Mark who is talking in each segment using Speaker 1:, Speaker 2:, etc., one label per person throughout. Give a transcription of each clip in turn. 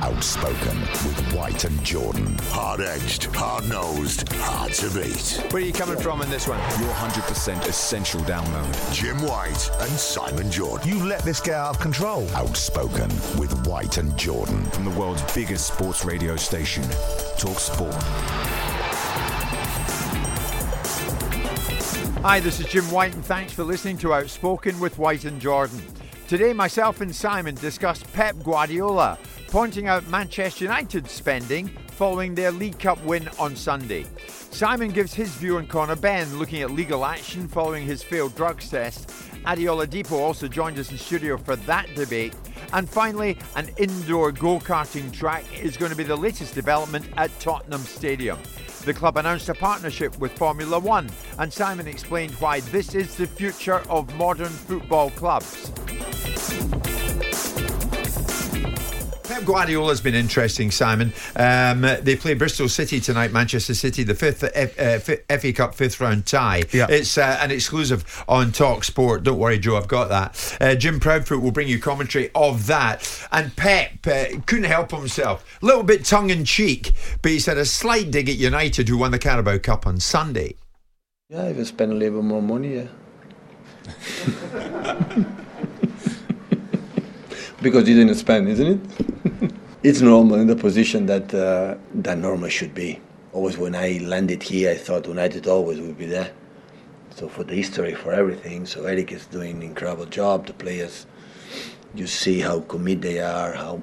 Speaker 1: Outspoken with White and Jordan. Hard edged, hard nosed, hard to beat.
Speaker 2: Where are you coming from in this one?
Speaker 3: Your 100% essential download.
Speaker 1: Jim White and Simon Jordan.
Speaker 4: You let this get out of control.
Speaker 1: Outspoken with White and Jordan.
Speaker 3: From the world's biggest sports radio station, Talk Sport.
Speaker 2: Hi, this is Jim White, and thanks for listening to Outspoken with White and Jordan. Today, myself and Simon discussed Pep Guardiola, pointing out Manchester United's spending following their League Cup win on Sunday. Simon gives his view on Conor Benn looking at legal action following his failed drugs test. Adi Oladipo also joined us in studio for that debate. And finally, an indoor go karting track is going to be the latest development at Tottenham Stadium. The club announced a partnership with Formula One, and Simon explained why this is the future of modern football clubs. Pep Guardiola's been interesting, Simon. Um, they play Bristol City tonight, Manchester City, the fifth F, uh, FA Cup fifth round tie.
Speaker 4: Yeah.
Speaker 2: It's uh, an exclusive on Talk Sport. Don't worry, Joe, I've got that. Uh, Jim Proudfoot will bring you commentary of that. And Pep uh, couldn't help himself. A little bit tongue in cheek, but he said a slight dig at United, who won the Carabao Cup on Sunday.
Speaker 5: Yeah, if I spend a little bit more money, yeah. because you didn't spend, isn't it? it's normal in the position that uh, that normal should be. Always when I landed here, I thought United always would be there. So for the history, for everything, so Erik is doing an incredible job. The players, you see how committed they are, how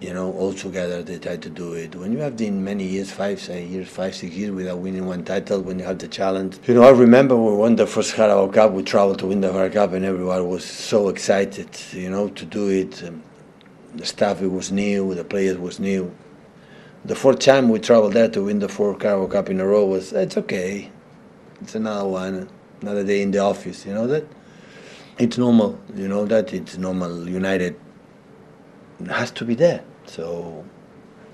Speaker 5: you know all together they try to do it. When you have been many years, five, say years, five, six years without winning one title, when you have the challenge, you know, I remember we won the first Carabao Cup, we traveled to win the Carabao Cup, and everyone was so excited, you know, to do it. Um, the staff it was new, the players was new. The fourth time we traveled there to win the fourth Carabao Cup in a row was it's okay. It's another one, another day in the office. You know that it's normal. You know that it's normal. United has to be there. So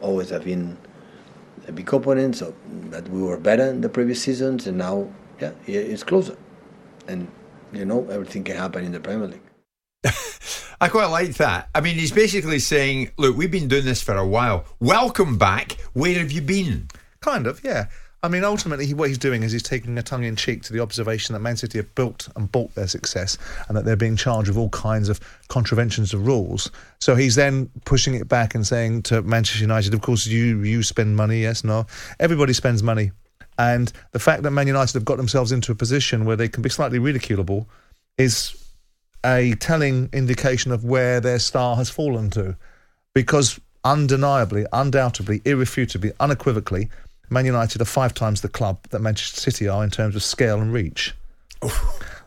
Speaker 5: always have been a big opponent. So that we were better in the previous seasons, and now yeah, it's closer. And you know everything can happen in the Premier League.
Speaker 2: I quite like that. I mean, he's basically saying, look, we've been doing this for a while. Welcome back. Where have you been?
Speaker 4: Kind of, yeah. I mean, ultimately, he, what he's doing is he's taking a tongue in cheek to the observation that Man City have built and bought their success and that they're being charged with all kinds of contraventions of rules. So he's then pushing it back and saying to Manchester United, of course, you, you spend money, yes, no. Everybody spends money. And the fact that Man United have got themselves into a position where they can be slightly ridiculable is a telling indication of where their star has fallen to. Because undeniably, undoubtedly, irrefutably, unequivocally, Man United are five times the club that Manchester City are in terms of scale and reach.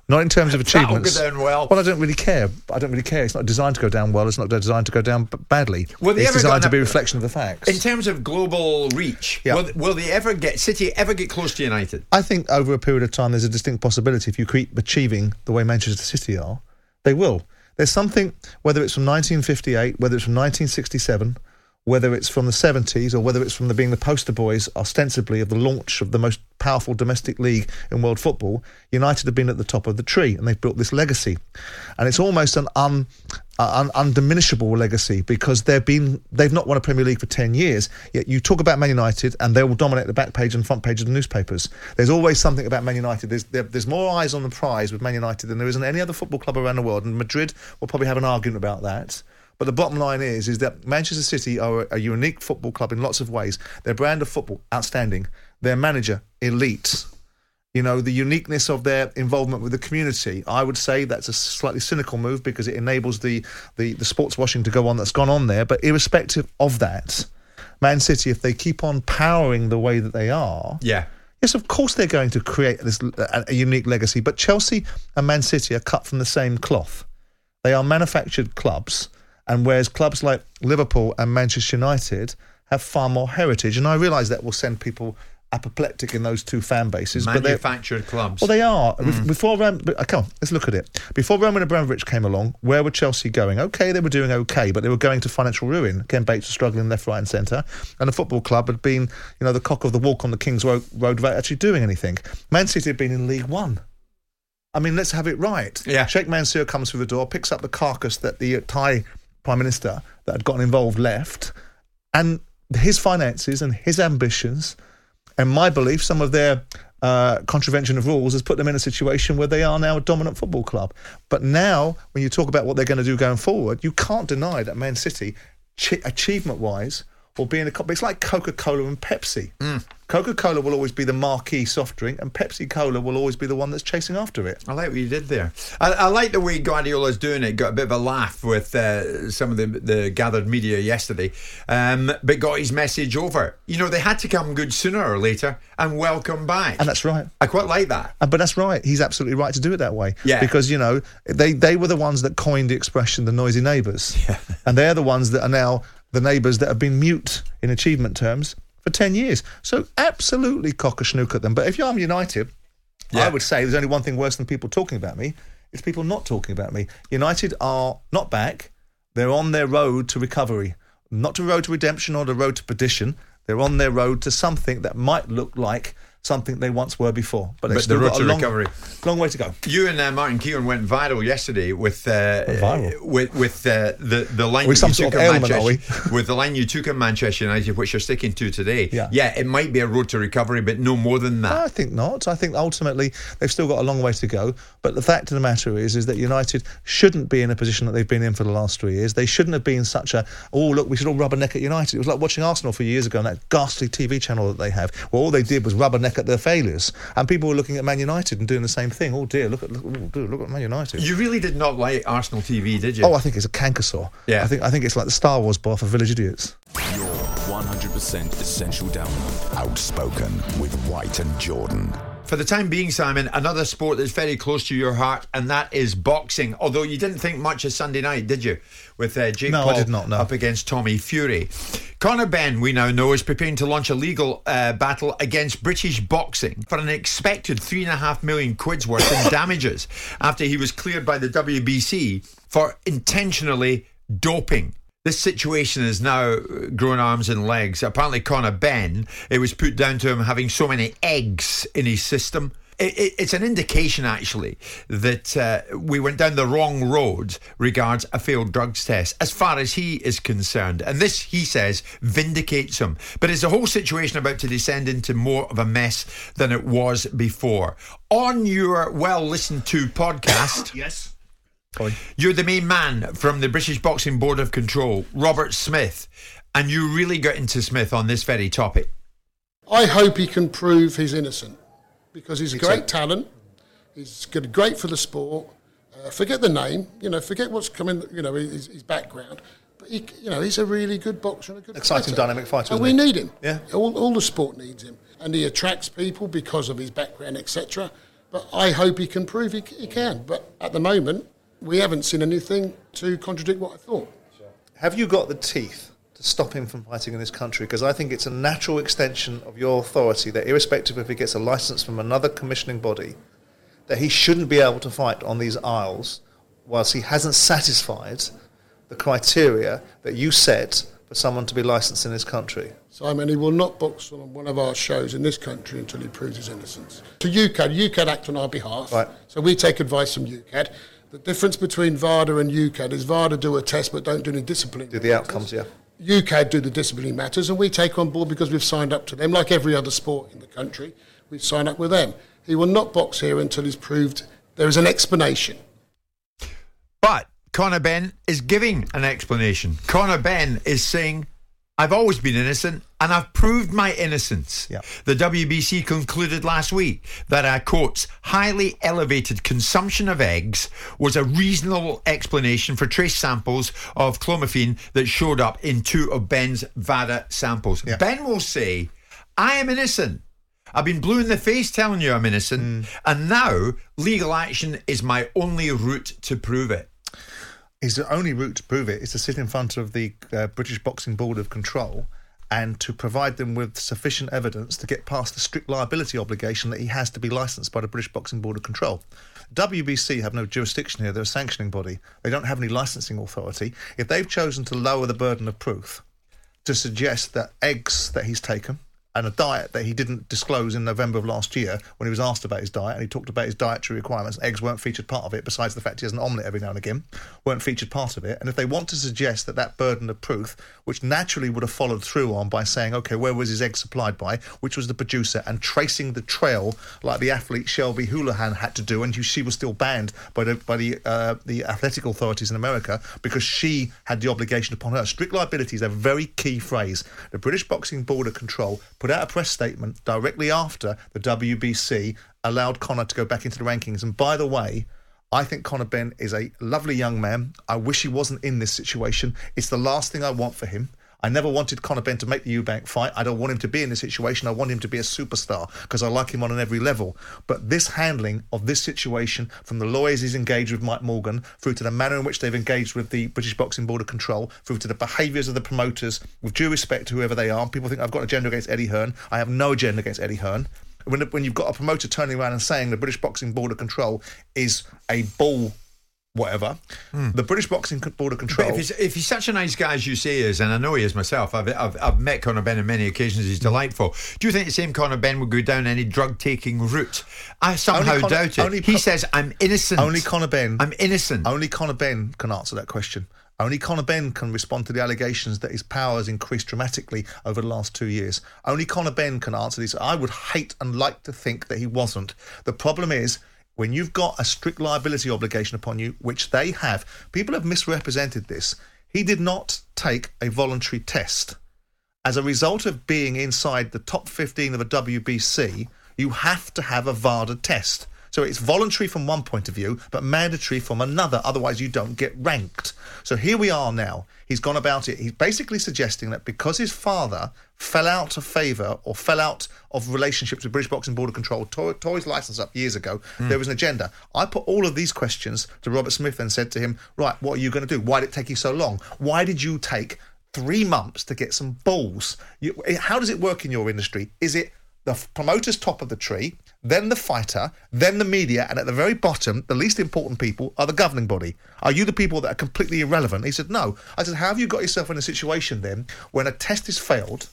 Speaker 4: Not in terms of achievements.
Speaker 2: That'll go down well.
Speaker 4: Well, I don't really care. I don't really care. It's not designed to go down well. It's not designed to go down badly.
Speaker 2: Will they
Speaker 4: it's
Speaker 2: ever
Speaker 4: designed to be a
Speaker 2: a-
Speaker 4: reflection of the facts.
Speaker 2: In terms of global reach,
Speaker 4: Yeah.
Speaker 2: will, will they ever get City ever get close to United?
Speaker 4: I think over a period of time, there's a distinct possibility if you keep achieving the way Manchester City are, they will. There's something, whether it's from 1958, whether it's from 1967, whether it's from the 70s, or whether it's from the being the poster boys, ostensibly, of the launch of the most powerful domestic league in world football, United have been at the top of the tree and they've built this legacy. And it's almost an un, uh, un, undiminishable legacy because they've been they've not won a Premier League for 10 years. Yet you talk about Man United and they will dominate the back page and front page of the newspapers. There's always something about Man United. There's, there, there's more eyes on the prize with Man United than there is in any other football club around the world. And Madrid will probably have an argument about that. But the bottom line is, is that Manchester City are a, unique football club in lots of ways. Their brand of football, outstanding. Their manager, elite. You know, the uniqueness of their involvement with the community. I would say that's a slightly cynical move because it enables the, the, the sports washing to go on that's gone on there. But irrespective of that, Man City, if they keep on powering the way that they are,
Speaker 2: Yeah.
Speaker 4: Yes, of course they're going to create this a, a unique legacy. But Chelsea and Man City are cut from the same cloth. They are manufactured clubs, and whereas clubs like Liverpool and Manchester United have far more heritage, and I realise that will send people apoplectic in those two fan bases. but they're-
Speaker 2: Manufactured clubs.
Speaker 4: well, they are. Bef- Before Ram, uh, come on, let's look at it. Before Roman Abramovich came along, where were Chelsea going? Okay, they were doing okay, but they were going to financial ruin. Ken Bates was struggling left, right, and centre, and the football club had been, you know, the cock of the walk on the King's Road, road without actually doing anything. Man City had been in League One. I mean, let's have it right.
Speaker 2: Yeah.
Speaker 4: Sheikh Mansour comes through the door, picks up the carcass that the uh, Thai Prime Minister that had gotten involved left, and his finances and his ambitions and my belief, some of their uh, contravention of rules has put them in a situation where they are now a dominant football club. But now, when you talk about what they're going to do going forward, you can't deny that Man City, chi- achievement-wise, will be in the cup. It's like Coca-Cola and Pepsi. Coca-Cola will always be the marquee soft drink, and Pepsi-Cola will always be the one that's chasing after it.
Speaker 2: I like what you did there. I, I like the way Guardiola's doing it. Got a bit of a laugh with uh, some of the, the gathered media yesterday, um, but got his message over. You know, they had to come good sooner or later and welcome back.
Speaker 4: And that's right.
Speaker 2: I quite like that.
Speaker 4: Uh, But that's right. He's absolutely right to do it that way.
Speaker 2: Yeah.
Speaker 4: Because, you know, they, they were the ones that coined the expression the noisy neighbours.
Speaker 2: Yeah.
Speaker 4: And they're the ones that are now the neighbours that have been mute in achievement terms for 10 years. So absolutely cock a schnook at them. But if I'm United,
Speaker 2: Yeah.
Speaker 4: I would say there's only one thing worse than people talking about me. It's people not talking about me. United are not back. They're on their road to recovery. Not to road to redemption or the road to perdition. They're on their road to something that might look like something they once were before. But, they've
Speaker 2: But the road
Speaker 4: got
Speaker 2: to
Speaker 4: a long,
Speaker 2: recovery.
Speaker 4: long way to go.
Speaker 2: You and uh, Martin Keown went viral yesterday with uh,
Speaker 4: viral?
Speaker 2: with with uh, the the line
Speaker 4: Are we
Speaker 2: that
Speaker 4: some
Speaker 2: you took
Speaker 4: ailment,
Speaker 2: Manchester with the line you took at Manchester United, which you're sticking to today.
Speaker 4: Yeah.
Speaker 2: it might be a road to recovery, but no more than that.
Speaker 4: I think not. I think ultimately they've still got a long way to go. But the fact of the matter is, is that United shouldn't be in a position that they've been in for the last three years. They shouldn't have been such a oh look, we should all rubberneck at United. It was like watching Arsenal for years ago on that ghastly TV channel that they have, where all they did was rubberneck at their failures, and people were looking at Man United and doing the same thing. Oh dear, look at look, oh, dear, look at Man United.
Speaker 2: You really did not like Arsenal TV, did you?
Speaker 4: Oh, I think it's a canker sore.
Speaker 2: Yeah.
Speaker 4: I think I think it's like the Star Wars bar for village idiots.
Speaker 3: Your 100% essential download.
Speaker 1: Outspoken with White and Jordan.
Speaker 2: For the time being, Simon, another sport that's very close to your heart, and that is boxing. Although you didn't think much of Sunday night, did you? With uh, Jake
Speaker 4: No, I did not, no.
Speaker 2: up against Tommy Fury. Conor Benn, we now know, is preparing to launch a legal uh, battle against British boxing for an expected three and a half million quid's worth in damages after he was cleared by the WBC for intentionally doping. This situation has now grown arms and legs. Apparently, Conor Benn, it was put down to him having so many eggs in his system. It, it, it's an indication, actually, that uh, we went down the wrong road regards a failed drugs test, as far as he is concerned. And this, he says, vindicates him. But is the whole situation about to descend into more of a mess than it was before? On your well listened to podcast,
Speaker 4: Yes.
Speaker 2: You're the main man from the British Boxing Board of Control, Robert Smith, and you really got into Smith on this very topic.
Speaker 6: I hope he can prove he's innocent because he's a great talent. He's good, great for the sport. Uh, forget the name, you know, forget what's coming, you know, his, his background. But he, you know, he's a really good boxer and a good
Speaker 4: Exciting,
Speaker 6: fighter.
Speaker 4: dynamic fighter,
Speaker 6: And
Speaker 4: isn't
Speaker 6: we
Speaker 4: he?
Speaker 6: need him.
Speaker 4: Yeah.
Speaker 6: All, all the sport needs him, and he attracts people because of his background, etc. But I hope he can prove he, he can. But at the moment, we haven't seen anything to contradict what I thought.
Speaker 4: Have you got the teeth to stop him from fighting in this country? Because I think it's a natural extension of your authority that, irrespective if he gets a license from another commissioning body, that he shouldn't be able to fight on these isles whilst he hasn't satisfied the criteria that you set for someone to be licensed in this country.
Speaker 6: Simon, he will not box on one of our shows in this country until he proves his innocence. To UKAD, UKAD act on our behalf.
Speaker 4: Right.
Speaker 6: So we take advice from UKAD. The difference between VADA and UKAD is VADA do a test but don't do any discipline.
Speaker 4: Do the outcomes, yeah.
Speaker 6: UKAD do the disciplinary matters, and we take on board because we've signed up to them, like every other sport in the country. We sign up with them. He will not box here until he's proved there is an explanation.
Speaker 2: But Conor Benn is giving an explanation. Conor Benn is saying, I've always been innocent and I've proved my innocence.
Speaker 4: Yeah.
Speaker 2: The WBC concluded last week that a quote, highly elevated consumption of eggs was a reasonable explanation for trace samples of clomiphene that showed up in two of Benn's VADA samples.
Speaker 4: Yeah.
Speaker 2: Benn will say, I am innocent. I've been blue in the face telling you I'm innocent, mm. and now legal action is my only route to prove it.
Speaker 4: His only route to prove it is to sit in front of the uh, British Boxing Board of Control and to provide them with sufficient evidence to get past the strict liability obligation that he has to be licensed by the British Boxing Board of Control. WBC have no jurisdiction here, they're a sanctioning body. They don't have any licensing authority. If they've chosen to lower the burden of proof to suggest that eggs that he's taken and a diet that he didn't disclose in November of last year when he was asked about his diet and he talked about his dietary requirements. Eggs weren't featured part of it, besides the fact he has an omelette every now and again, weren't featured part of it. And if they want to suggest that that burden of proof, which naturally would have followed through on by saying, okay, where was his egg supplied by, which was the producer, and tracing the trail like the athlete Shelby Houlihan had to do, and she was still banned by the by the uh, the athletic authorities in America because she had the obligation upon her. Strict liability is a very key phrase. The British Boxing Board of Control put out a press statement directly after the WBC allowed Conor to go back into the rankings. And by the way, I think Conor Benn is a lovely young man. I wish he wasn't in this situation. It's the last thing I want for him. I never wanted Conor Benn to make the Eubank fight. I don't want him to be in this situation. I want him to be a superstar because I like him on every level. But this handling of this situation, from the lawyers he's engaged with Mike Morgan, through to the manner in which they've engaged with the British Boxing Board of Control, through to the behaviours of the promoters, with due respect to whoever they are. People think I've got an agenda against Eddie Hearn. I have no agenda against Eddie Hearn. When, when you've got a promoter turning around and saying the British Boxing Board of Control is a bull whatever. Hmm. The British Boxing Board of Control.
Speaker 2: If he's, if he's such a nice guy as you say he is, and I know he is myself, I've, I've, I've met Conor Benn on many occasions, he's hmm. delightful. Do you think the same Conor Benn would go down any drug taking route? I somehow
Speaker 4: Conor-
Speaker 2: doubt it. he
Speaker 4: Con-
Speaker 2: says, I'm innocent.
Speaker 4: Only Conor Benn.
Speaker 2: I'm innocent.
Speaker 4: Only Conor Benn can answer that question. Only Conor Benn can respond to the allegations that his power has increased dramatically over the last two years. Only Conor Benn can answer these. I would hate and like to think that he wasn't. The problem is when you've got a strict liability obligation upon you, which they have, people have misrepresented this. He did not take a voluntary test. As a result of being inside the top 15 of a WBC, you have to have a VADA test. So it's voluntary from one point of view, but mandatory from another. Otherwise, you don't get ranked. So here we are now. He's gone about it. He's basically suggesting that because his father fell out of favour or fell out of relationships with British Boxing Board of Control, tore his licence up years ago, hmm. there was an agenda. I put all of these questions to Robert Smith and said to him, right, what are you going to do? Why did it take you so long? Why did you take three months to get some balls? You, eh, how does it work in your industry? Is it the promoter's top of the tree, then the fighter, then the media, and at the very bottom, the least important people are the governing body. Are you the people that are completely irrelevant? He said, no. I said, how have you got yourself in a situation then when a test is failed?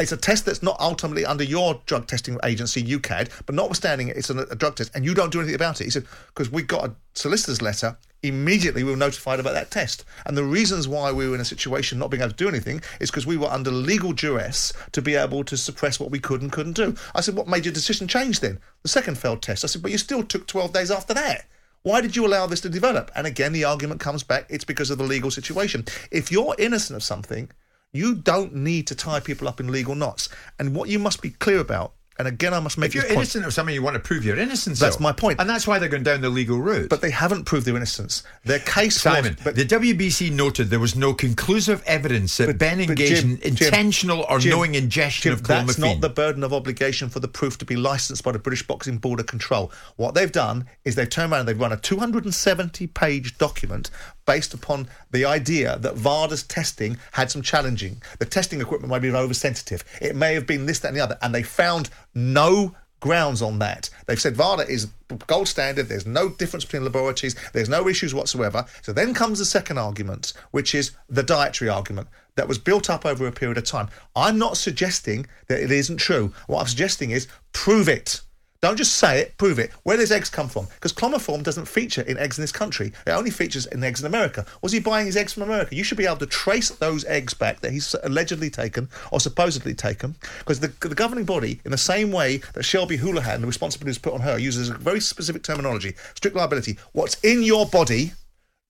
Speaker 4: It's a test that's not ultimately under your drug testing agency, UKAD, but notwithstanding it, it's a, a drug test, and you don't do anything about it. He said, because we got a solicitor's letter, immediately we were notified about that test. And the reasons why we were in a situation not being able to do anything is because we were under legal duress to be able to suppress what we could and couldn't do. I said, what made your decision change then? The second failed test. I said, but you still took 12 days after that. Why did you allow this to develop? And again, the argument comes back it's because of the legal situation. If you're innocent of something, you don't need to tie people up in legal knots. And what you must be clear about, and again, I must make
Speaker 2: if you're
Speaker 4: this point,
Speaker 2: innocent of something, you want to prove your innocence.
Speaker 4: That's
Speaker 2: though.
Speaker 4: my point.
Speaker 2: And that's why they're going down the legal route.
Speaker 4: but they haven't proved their innocence. Their case
Speaker 2: Simon,
Speaker 4: was, but
Speaker 2: the WBC noted there was no conclusive evidence that
Speaker 4: But- Benn
Speaker 2: engaged
Speaker 4: Jim-
Speaker 2: in intentional or
Speaker 4: Jim-
Speaker 2: knowing ingestion
Speaker 4: Jim,
Speaker 2: of
Speaker 4: That's not the burden of obligation for the proof to be licensed by the British Boxing Board of Control. What they've done is they've turned around and they've run a 270 page document based upon the idea that VADA's testing had some challenging. The testing equipment might be oversensitive. It may have been this, that, and the other. And they found no grounds on that. They've said VADA is gold standard. There's no difference between laboratories. There's no issues whatsoever. So then comes the second argument, which is the dietary argument that was built up over a period of time. I'm not suggesting that it isn't true. What I'm suggesting is prove it. Don't just say it, prove it. Where does eggs come from? Because clomiform doesn't feature in eggs in this country. It only features in eggs in America. Was he buying his eggs from America? You should be able to trace those eggs back that he's allegedly taken or supposedly taken. Because the, the governing body, in the same way that Shelby Houlihan, the responsibility is put on her, uses a very specific terminology strict liability. What's in your body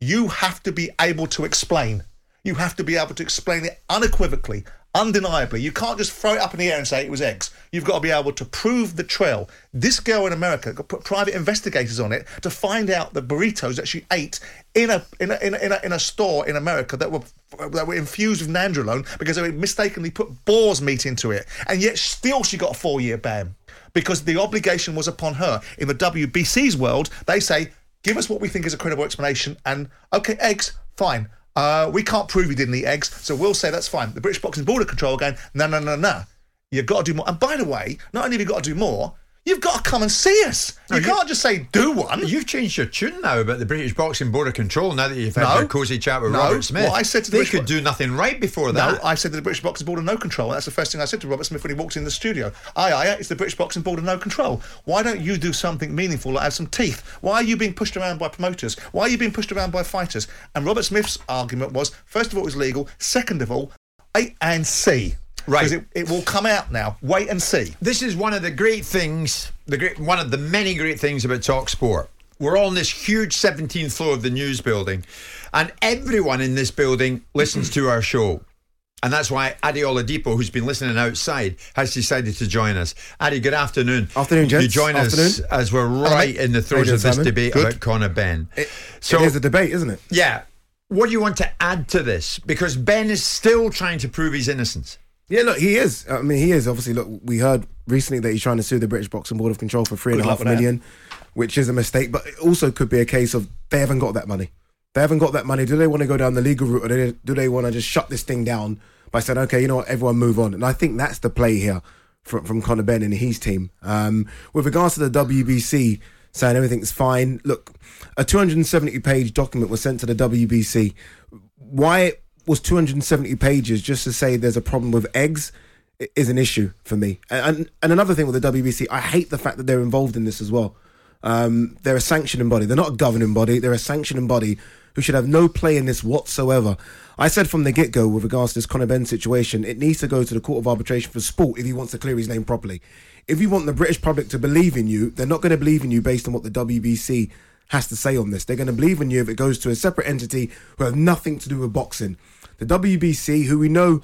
Speaker 4: you have to be able to explain. You have to be able to explain it unequivocally, undeniably. You can't just throw it up in the air and say it was eggs. You've got to be able to prove the trail. This girl in America put private investigators on it to find out the burritos that she ate in a in a, in a, in a, store in America that were that were infused with nandrolone because they mistakenly put boar's meat into it, and yet still she got a four-year ban because the obligation was upon her. In the WBC's world, they say, "Give us what we think is a credible explanation," and okay, eggs, fine. Uh, we can't prove he didn't eat eggs, so we'll say that's fine. The British Boxing Board of Control going, no, no, no, no. You've got to do more. And by the way, not only have you got to do more, you've got to come and see us.
Speaker 2: No,
Speaker 4: you,
Speaker 2: you-
Speaker 4: can't just say do one.
Speaker 2: You've changed your tune now about the British Boxing Board of Control now that you've had
Speaker 4: No.
Speaker 2: your cosy chat with
Speaker 4: No.
Speaker 2: Robert Smith.
Speaker 4: What I said to the
Speaker 2: they
Speaker 4: British
Speaker 2: could
Speaker 4: Bo-
Speaker 2: do nothing right before
Speaker 4: No,
Speaker 2: that.
Speaker 4: I said to the British Boxing Board of no control. And that's the first thing I said to Robert Smith when he walked in the studio. Aye, aye, it's the British Boxing Board of no control. Why don't you do something meaningful like have some teeth? Why are you being pushed around by promoters? Why are you being pushed around by fighters? And Robert Smith's argument was, first of all, it was legal. Second of all, A and see.
Speaker 2: Right.
Speaker 4: It, it will come out now. Wait and see.
Speaker 2: This is one of the great things, the great, one of the many great things about Talk Sport. We're all on this huge 17th floor of the news building, and everyone in this building listens to our show. And that's why Adi Oladipo, who's been listening outside, has decided to join us. Adi, good afternoon.
Speaker 7: Afternoon, gents.
Speaker 2: You join us as we're right in the throes of this
Speaker 7: Simon?
Speaker 2: debate
Speaker 7: Good.
Speaker 2: about Conor Benn.
Speaker 7: It,
Speaker 2: so
Speaker 7: it is a debate, isn't it?
Speaker 2: yeah, what do you want to add to this? Because Benn is still trying to prove his innocence.
Speaker 7: Yeah, look, he is. I mean, he is. Obviously, look, we heard recently that he's trying to sue the British Boxing Board of Control for three and a half
Speaker 4: with that.
Speaker 7: which is a mistake. But it also could be a case of they haven't got that money. They haven't got that money. Do they want to go down the legal route, or do they, do they want to just shut this thing down by saying, okay, you know what, everyone move on? And I think that's the play here from from Conor Benn and his team. Um, with regards to the WBC saying everything's fine, look, a 270 page document was sent to the WBC. Why was 270 pages just to say there's a problem with eggs is an issue for me. And, and another thing with the WBC, I hate the fact that they're involved in this as well. Um, they're a sanctioning body. They're not a governing body. They're a sanctioning body who should have no play in this whatsoever. I said from the get go with regards to this Conor Benn situation, it needs to go to the Court of Arbitration for Sport if he wants to clear his name properly. If you want the British public to believe in you, they're not going to believe in you based on what the WBC has to say on this. They're going to believe in you if it goes to a separate entity who have nothing to do with boxing. The WBC, who we know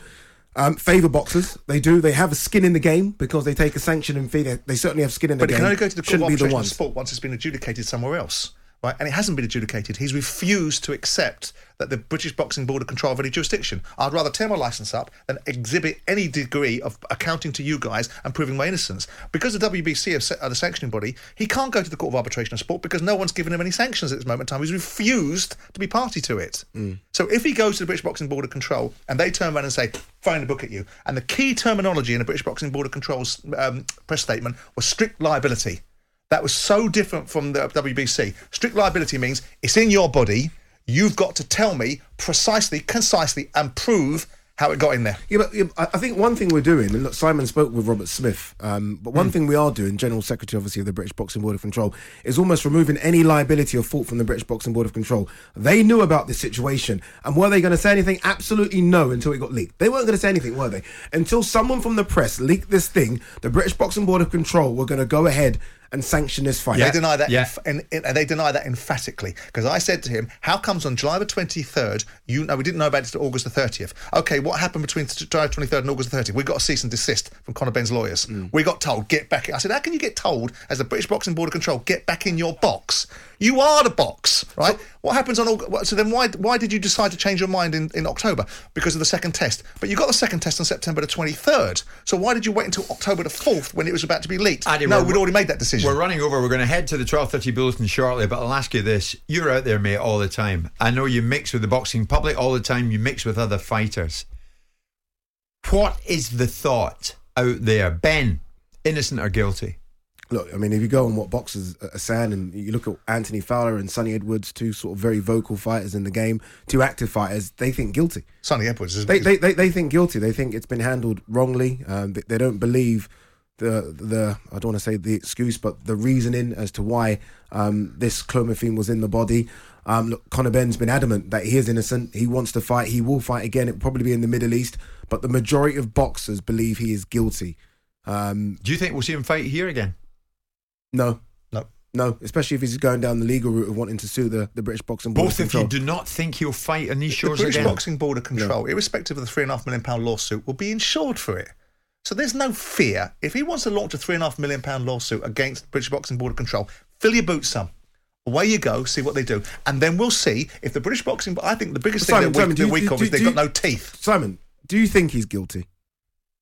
Speaker 7: um, favour boxers, they do. They have a skin in the game because they take a sanctioning fee. They, they certainly have skin in the game.
Speaker 4: But it can only go to the Court of
Speaker 7: the ones.
Speaker 4: Sport once it's been adjudicated somewhere else. Right? And it hasn't been adjudicated. He's refused to accept that the British Boxing Board of control of any jurisdiction. I'd rather tear my licence up than exhibit any degree of accounting to you guys and proving my innocence. Because the WBC are the sanctioning body, he can't go to the Court of Arbitration of Sport because no one's given him any sanctions at this moment in time. He's refused to be party to it. So if he goes to the British Boxing Board of Control and they turn around and say, throwing the book at you, and the key terminology in the British Boxing Board of Control's um, press statement was strict liability. That was so different from the WBC. Strict liability means it's in your body. You've got to tell me precisely, concisely, and prove how it got in there.
Speaker 7: Yeah, but yeah, I think one thing we're doing, and look, Simon spoke with Robert Smith, um, but one thing we are doing, General Secretary, obviously, of the British Boxing Board of Control, is almost removing any liability or fault from the British Boxing Board of Control. They knew about this situation, and were they going to say anything? Absolutely no, until it got leaked. They weren't going to say anything, were they? Until someone from the press leaked this thing, the British Boxing Board of Control were going to go ahead and sanction this fight.
Speaker 4: They deny that,
Speaker 2: Yeah.
Speaker 4: and, and they deny that emphatically. Because I said to him, "How comes on July the twenty third? You know, we didn't know about it until August the thirtieth. Okay, what happened between t- July twenty third and August the thirtieth? We got a cease and desist from Conor Benn's lawyers. We got told get back. I said, how can you get told as the British Boxing Board of Control get back in your box? You are the box, right? what happens on August? So then, why why did you decide to change your mind in, in October? Because of the second test. But you got the second test on September the twenty third. So why did you wait until October the fourth when it was about to be leaked?
Speaker 2: Adi,
Speaker 4: no,
Speaker 2: we're-
Speaker 4: we'd already made that decision.
Speaker 2: We're running over. We're going to head to the 12:30 bulletin shortly, but I'll ask you this: You're out there, mate, all the time. I know you mix with the boxing public all the time. You mix with other fighters. What is the thought out there, Benn? Innocent or guilty?
Speaker 7: Look, I mean, if you go on what boxers are saying, and you look at Anthony Fowler and Sunny Edwards, two sort of very vocal fighters in the game, two active fighters, they think guilty.
Speaker 4: Sunny Edwards is
Speaker 7: They, they, they, they think guilty. They think it's been handled wrongly. Um, they, they don't believe the the I don't want to say the excuse, but the reasoning as to why um, this clomiphene was in the body. Um, look, Conor Benn's been adamant that he is innocent. He wants to fight. He will fight again. It will probably be in the Middle East, but the majority of boxers believe he is guilty. Um,
Speaker 2: Do you think we'll see him fight here again?
Speaker 7: no,
Speaker 4: No.
Speaker 7: No, especially if he's going down the legal route of wanting to sue the, the British Boxing Board.
Speaker 2: Both
Speaker 7: of
Speaker 2: of you do not think he'll fight on these
Speaker 4: The
Speaker 2: shores
Speaker 4: British
Speaker 2: again?
Speaker 4: Boxing Board of Control, irrespective of the three and a half million pound lawsuit, will be insured for it. So there's no fear. If he wants to launch a three and a half million pound lawsuit against British Boxing Board of Control, fill your boots some. Away you go, see what they do, and then we'll see if the British Boxing. I think the biggest
Speaker 7: Simon,
Speaker 4: thing that we,
Speaker 7: Simon, do
Speaker 4: that
Speaker 7: you-
Speaker 4: we
Speaker 7: do-
Speaker 4: call
Speaker 7: do-
Speaker 4: is they've
Speaker 7: do
Speaker 4: got no teeth.
Speaker 7: Simon, do you think he's guilty?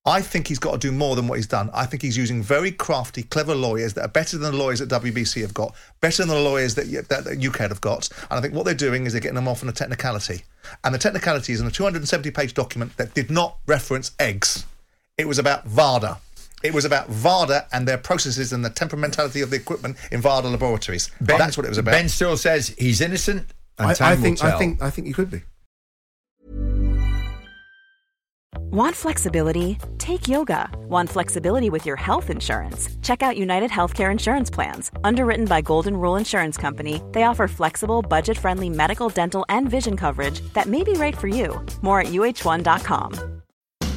Speaker 4: I think he's got to do more than what he's done. I think he's using very crafty, clever lawyers that are better than the lawyers that WBC have got, better than the lawyers that, that, that UKAD have got. And I think what they're doing is they're getting them off on a technicality. And the technicality is in a 270 page document that did not reference eggs. It was about VADA. It was about VADA and their processes and the temperamentality of the equipment in VADA laboratories. That's what it was about.
Speaker 2: Benn still says he's innocent, and
Speaker 7: I,
Speaker 2: time
Speaker 7: I think
Speaker 2: will tell.
Speaker 7: I think I think he could be.
Speaker 8: Want flexibility? Take yoga. Want flexibility with your health insurance? Check out United Healthcare Insurance Plans. Underwritten by Golden Rule Insurance Company, they offer flexible, budget friendly medical, dental, and vision coverage that may be right for you. More at uh1.com.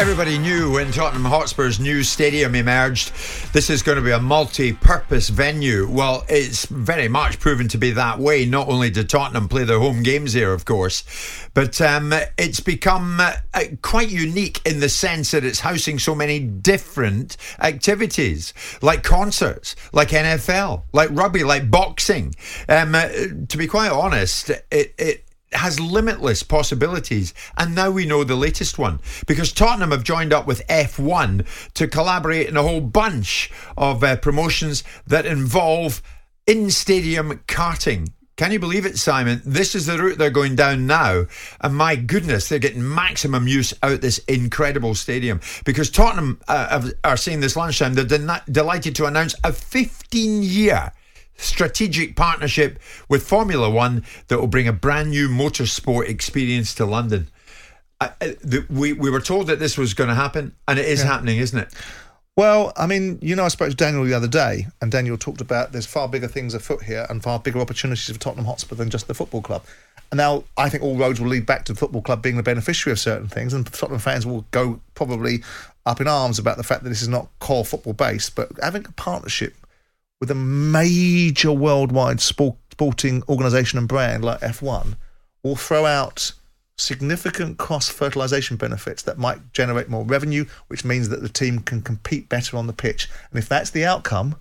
Speaker 2: Everybody knew when Tottenham Hotspur's new stadium emerged, this is going to be a multi purpose venue. Well, it's very much proven to be that way. Not only do Tottenham play their home games here, of course, but um, it's become uh, quite unique in the sense that it's housing so many different activities, like concerts, like NFL, like rugby, like boxing. Um, uh, to be quite honest, it, it has limitless possibilities. And now we know the latest one because Tottenham have joined up with F1 to collaborate in a whole bunch of uh, promotions that involve in stadium karting. Can you believe it, Simon? This is the route they're going down now. And my goodness, they're getting maximum use out this incredible stadium. Because Tottenham uh, are saying this lunchtime, they're de- delighted to announce a 15 year strategic partnership with Formula One that will bring a brand new motorsport experience to London. I, I, the, we, we were told that this was going to happen, and it is happening, isn't it?
Speaker 4: Well, I mean, you know, I spoke to Daniel the other day, and Daniel talked about there's far bigger things afoot here and far bigger opportunities for Tottenham Hotspur than just the football club. And now I think all roads will lead back to the football club being the beneficiary of certain things, and Tottenham fans will go probably up in arms about the fact that this is not core football based, but having a partnership with a major worldwide sport, sporting organisation and brand like F1 will throw out significant cross fertilisation benefits that might generate more revenue, which means that the team can compete better on the pitch. And if that's the outcome,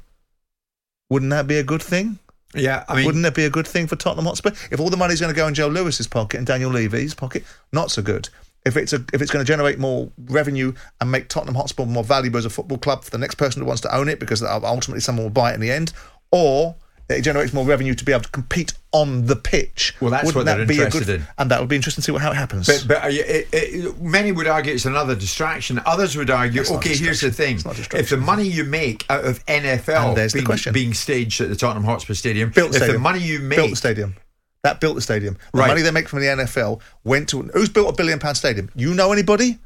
Speaker 4: wouldn't that be a good thing?
Speaker 2: Yeah, I mean,
Speaker 4: wouldn't it be a good thing for Tottenham Hotspur if all the money's going to go in Joe Lewis's pocket and Daniel Levy's pocket? Not so good. If it's a, if it's going to generate more revenue and make Tottenham Hotspur more valuable as a football club for the next person who wants to own it, because ultimately someone will buy it in the end, or it generates more revenue to be able to compete on the pitch.
Speaker 2: Well, that's
Speaker 4: wouldn't
Speaker 2: what they're
Speaker 4: that be a
Speaker 2: interested
Speaker 4: good,
Speaker 2: in.
Speaker 4: and that would be interesting to see what, how it happens.
Speaker 2: But, but are you, it, it, many would argue it's another distraction. Others would argue,
Speaker 4: It's
Speaker 2: okay, here's the thing: if the money you make out of NFL being, being staged at the Tottenham Hotspur Stadium,
Speaker 4: built
Speaker 2: if
Speaker 4: stadium.
Speaker 2: the money you make,
Speaker 4: built the stadium. That built the stadium. The
Speaker 2: Right.
Speaker 4: money they make from the NFL went to who's built a billion pound stadium? You know anybody?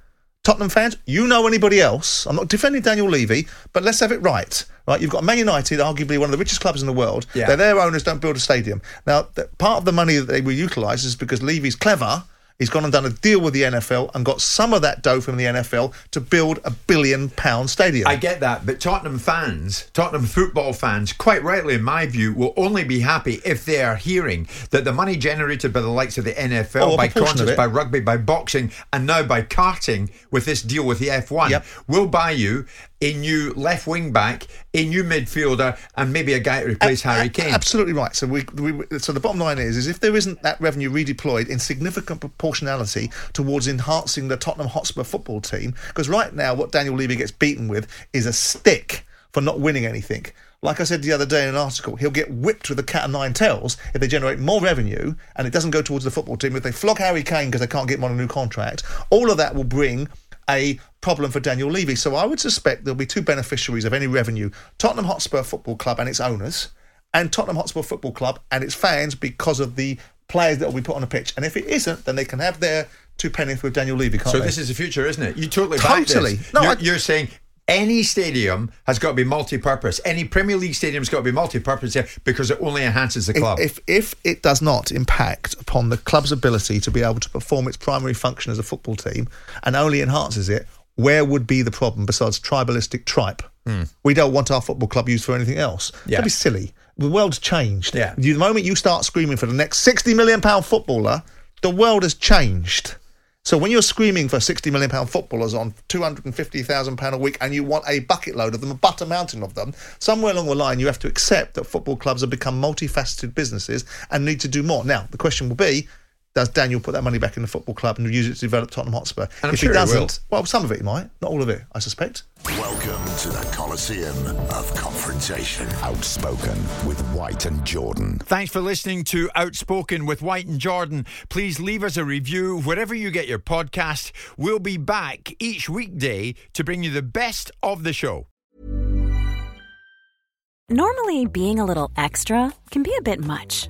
Speaker 4: Tottenham fans? You know anybody else? I'm not defending Daniel Levy, but let's have it right. Right, you've got Man United, arguably one of the richest clubs in the world.
Speaker 2: Yeah.
Speaker 4: They're their owners don't build a stadium. Now, part of the money that they will utilise is because Levy's clever He's gone and done a deal with the NFL and got some of that dough from the NFL to build a billion pound stadium.
Speaker 2: I get that, but Tottenham fans, Tottenham football fans, quite rightly, in my view, will only be happy if they are hearing that the money generated by the likes of the NFL,
Speaker 4: Oh,
Speaker 2: by concerts, by rugby, by boxing, and now by karting with this deal with the F1
Speaker 4: Yep.
Speaker 2: will buy you a new left wing back, a new midfielder, and maybe a guy to replace Harry Kane.
Speaker 4: Absolutely right. So we, we so the bottom line is is if there isn't that revenue redeployed in significant proportionality towards enhancing the Tottenham Hotspur football team, because right now what Daniel Levy gets beaten with is a stick for not winning anything. Like I said the other day in an article, he'll get whipped with a cat of nine tails if they generate more revenue and it doesn't go towards the football team. If they flog Harry Kane because they can't get him on a new contract, all of that will bring a problem for Daniel Levy. So I would suspect there'll be two beneficiaries of any revenue Tottenham Hotspur Football Club and its owners, and Tottenham Hotspur Football Club and its fans because of the players that will be put on the pitch. And if it isn't, then they can have their two pennies with Daniel Levy, can't
Speaker 2: So
Speaker 4: they?
Speaker 2: this is the future, isn't it? You totally
Speaker 4: Totally. No,
Speaker 2: you're,
Speaker 4: I-
Speaker 2: you're saying any stadium has got to be multi-purpose. Any Premier League stadium's got to be multi-purpose here because it only enhances the club.
Speaker 4: If, if if it does not impact upon the club's ability to be able to perform its primary function as a football team and only enhances it, where would be the problem besides tribalistic tripe? Hmm. We don't want our football club used for anything else.
Speaker 2: Yeah.
Speaker 4: That'd be silly. The world's changed.
Speaker 2: Yeah.
Speaker 4: The moment you start screaming for the next sixty million pound footballer, the world has changed. So when you're screaming for sixty million pound footballers on two hundred and fifty thousand pound a week, and you want a bucket load of them, a butter mountain of them, somewhere along the line you have to accept that football clubs have become multifaceted businesses and need to do more. Now the question will be. Does Daniel put that money back in the football club and use it to develop Tottenham Hotspur?
Speaker 2: I'm
Speaker 4: if
Speaker 2: sure
Speaker 4: he
Speaker 2: he
Speaker 4: doesn't, well, some of it he might, not all of it, I suspect.
Speaker 1: Welcome to the Coliseum of Confrontation. Outspoken with White and Jordan.
Speaker 2: Thanks for listening to Outspoken with White and Jordan. Please leave us a review wherever you get your podcast. We'll be back each weekday to bring you the best of the show.
Speaker 8: Normally, being a little extra can be a bit much,